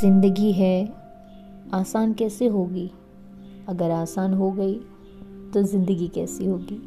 ज़िंदगी है आसान कैसे होगी? अगर आसान हो गई तो ज़िंदगी कैसी होगी?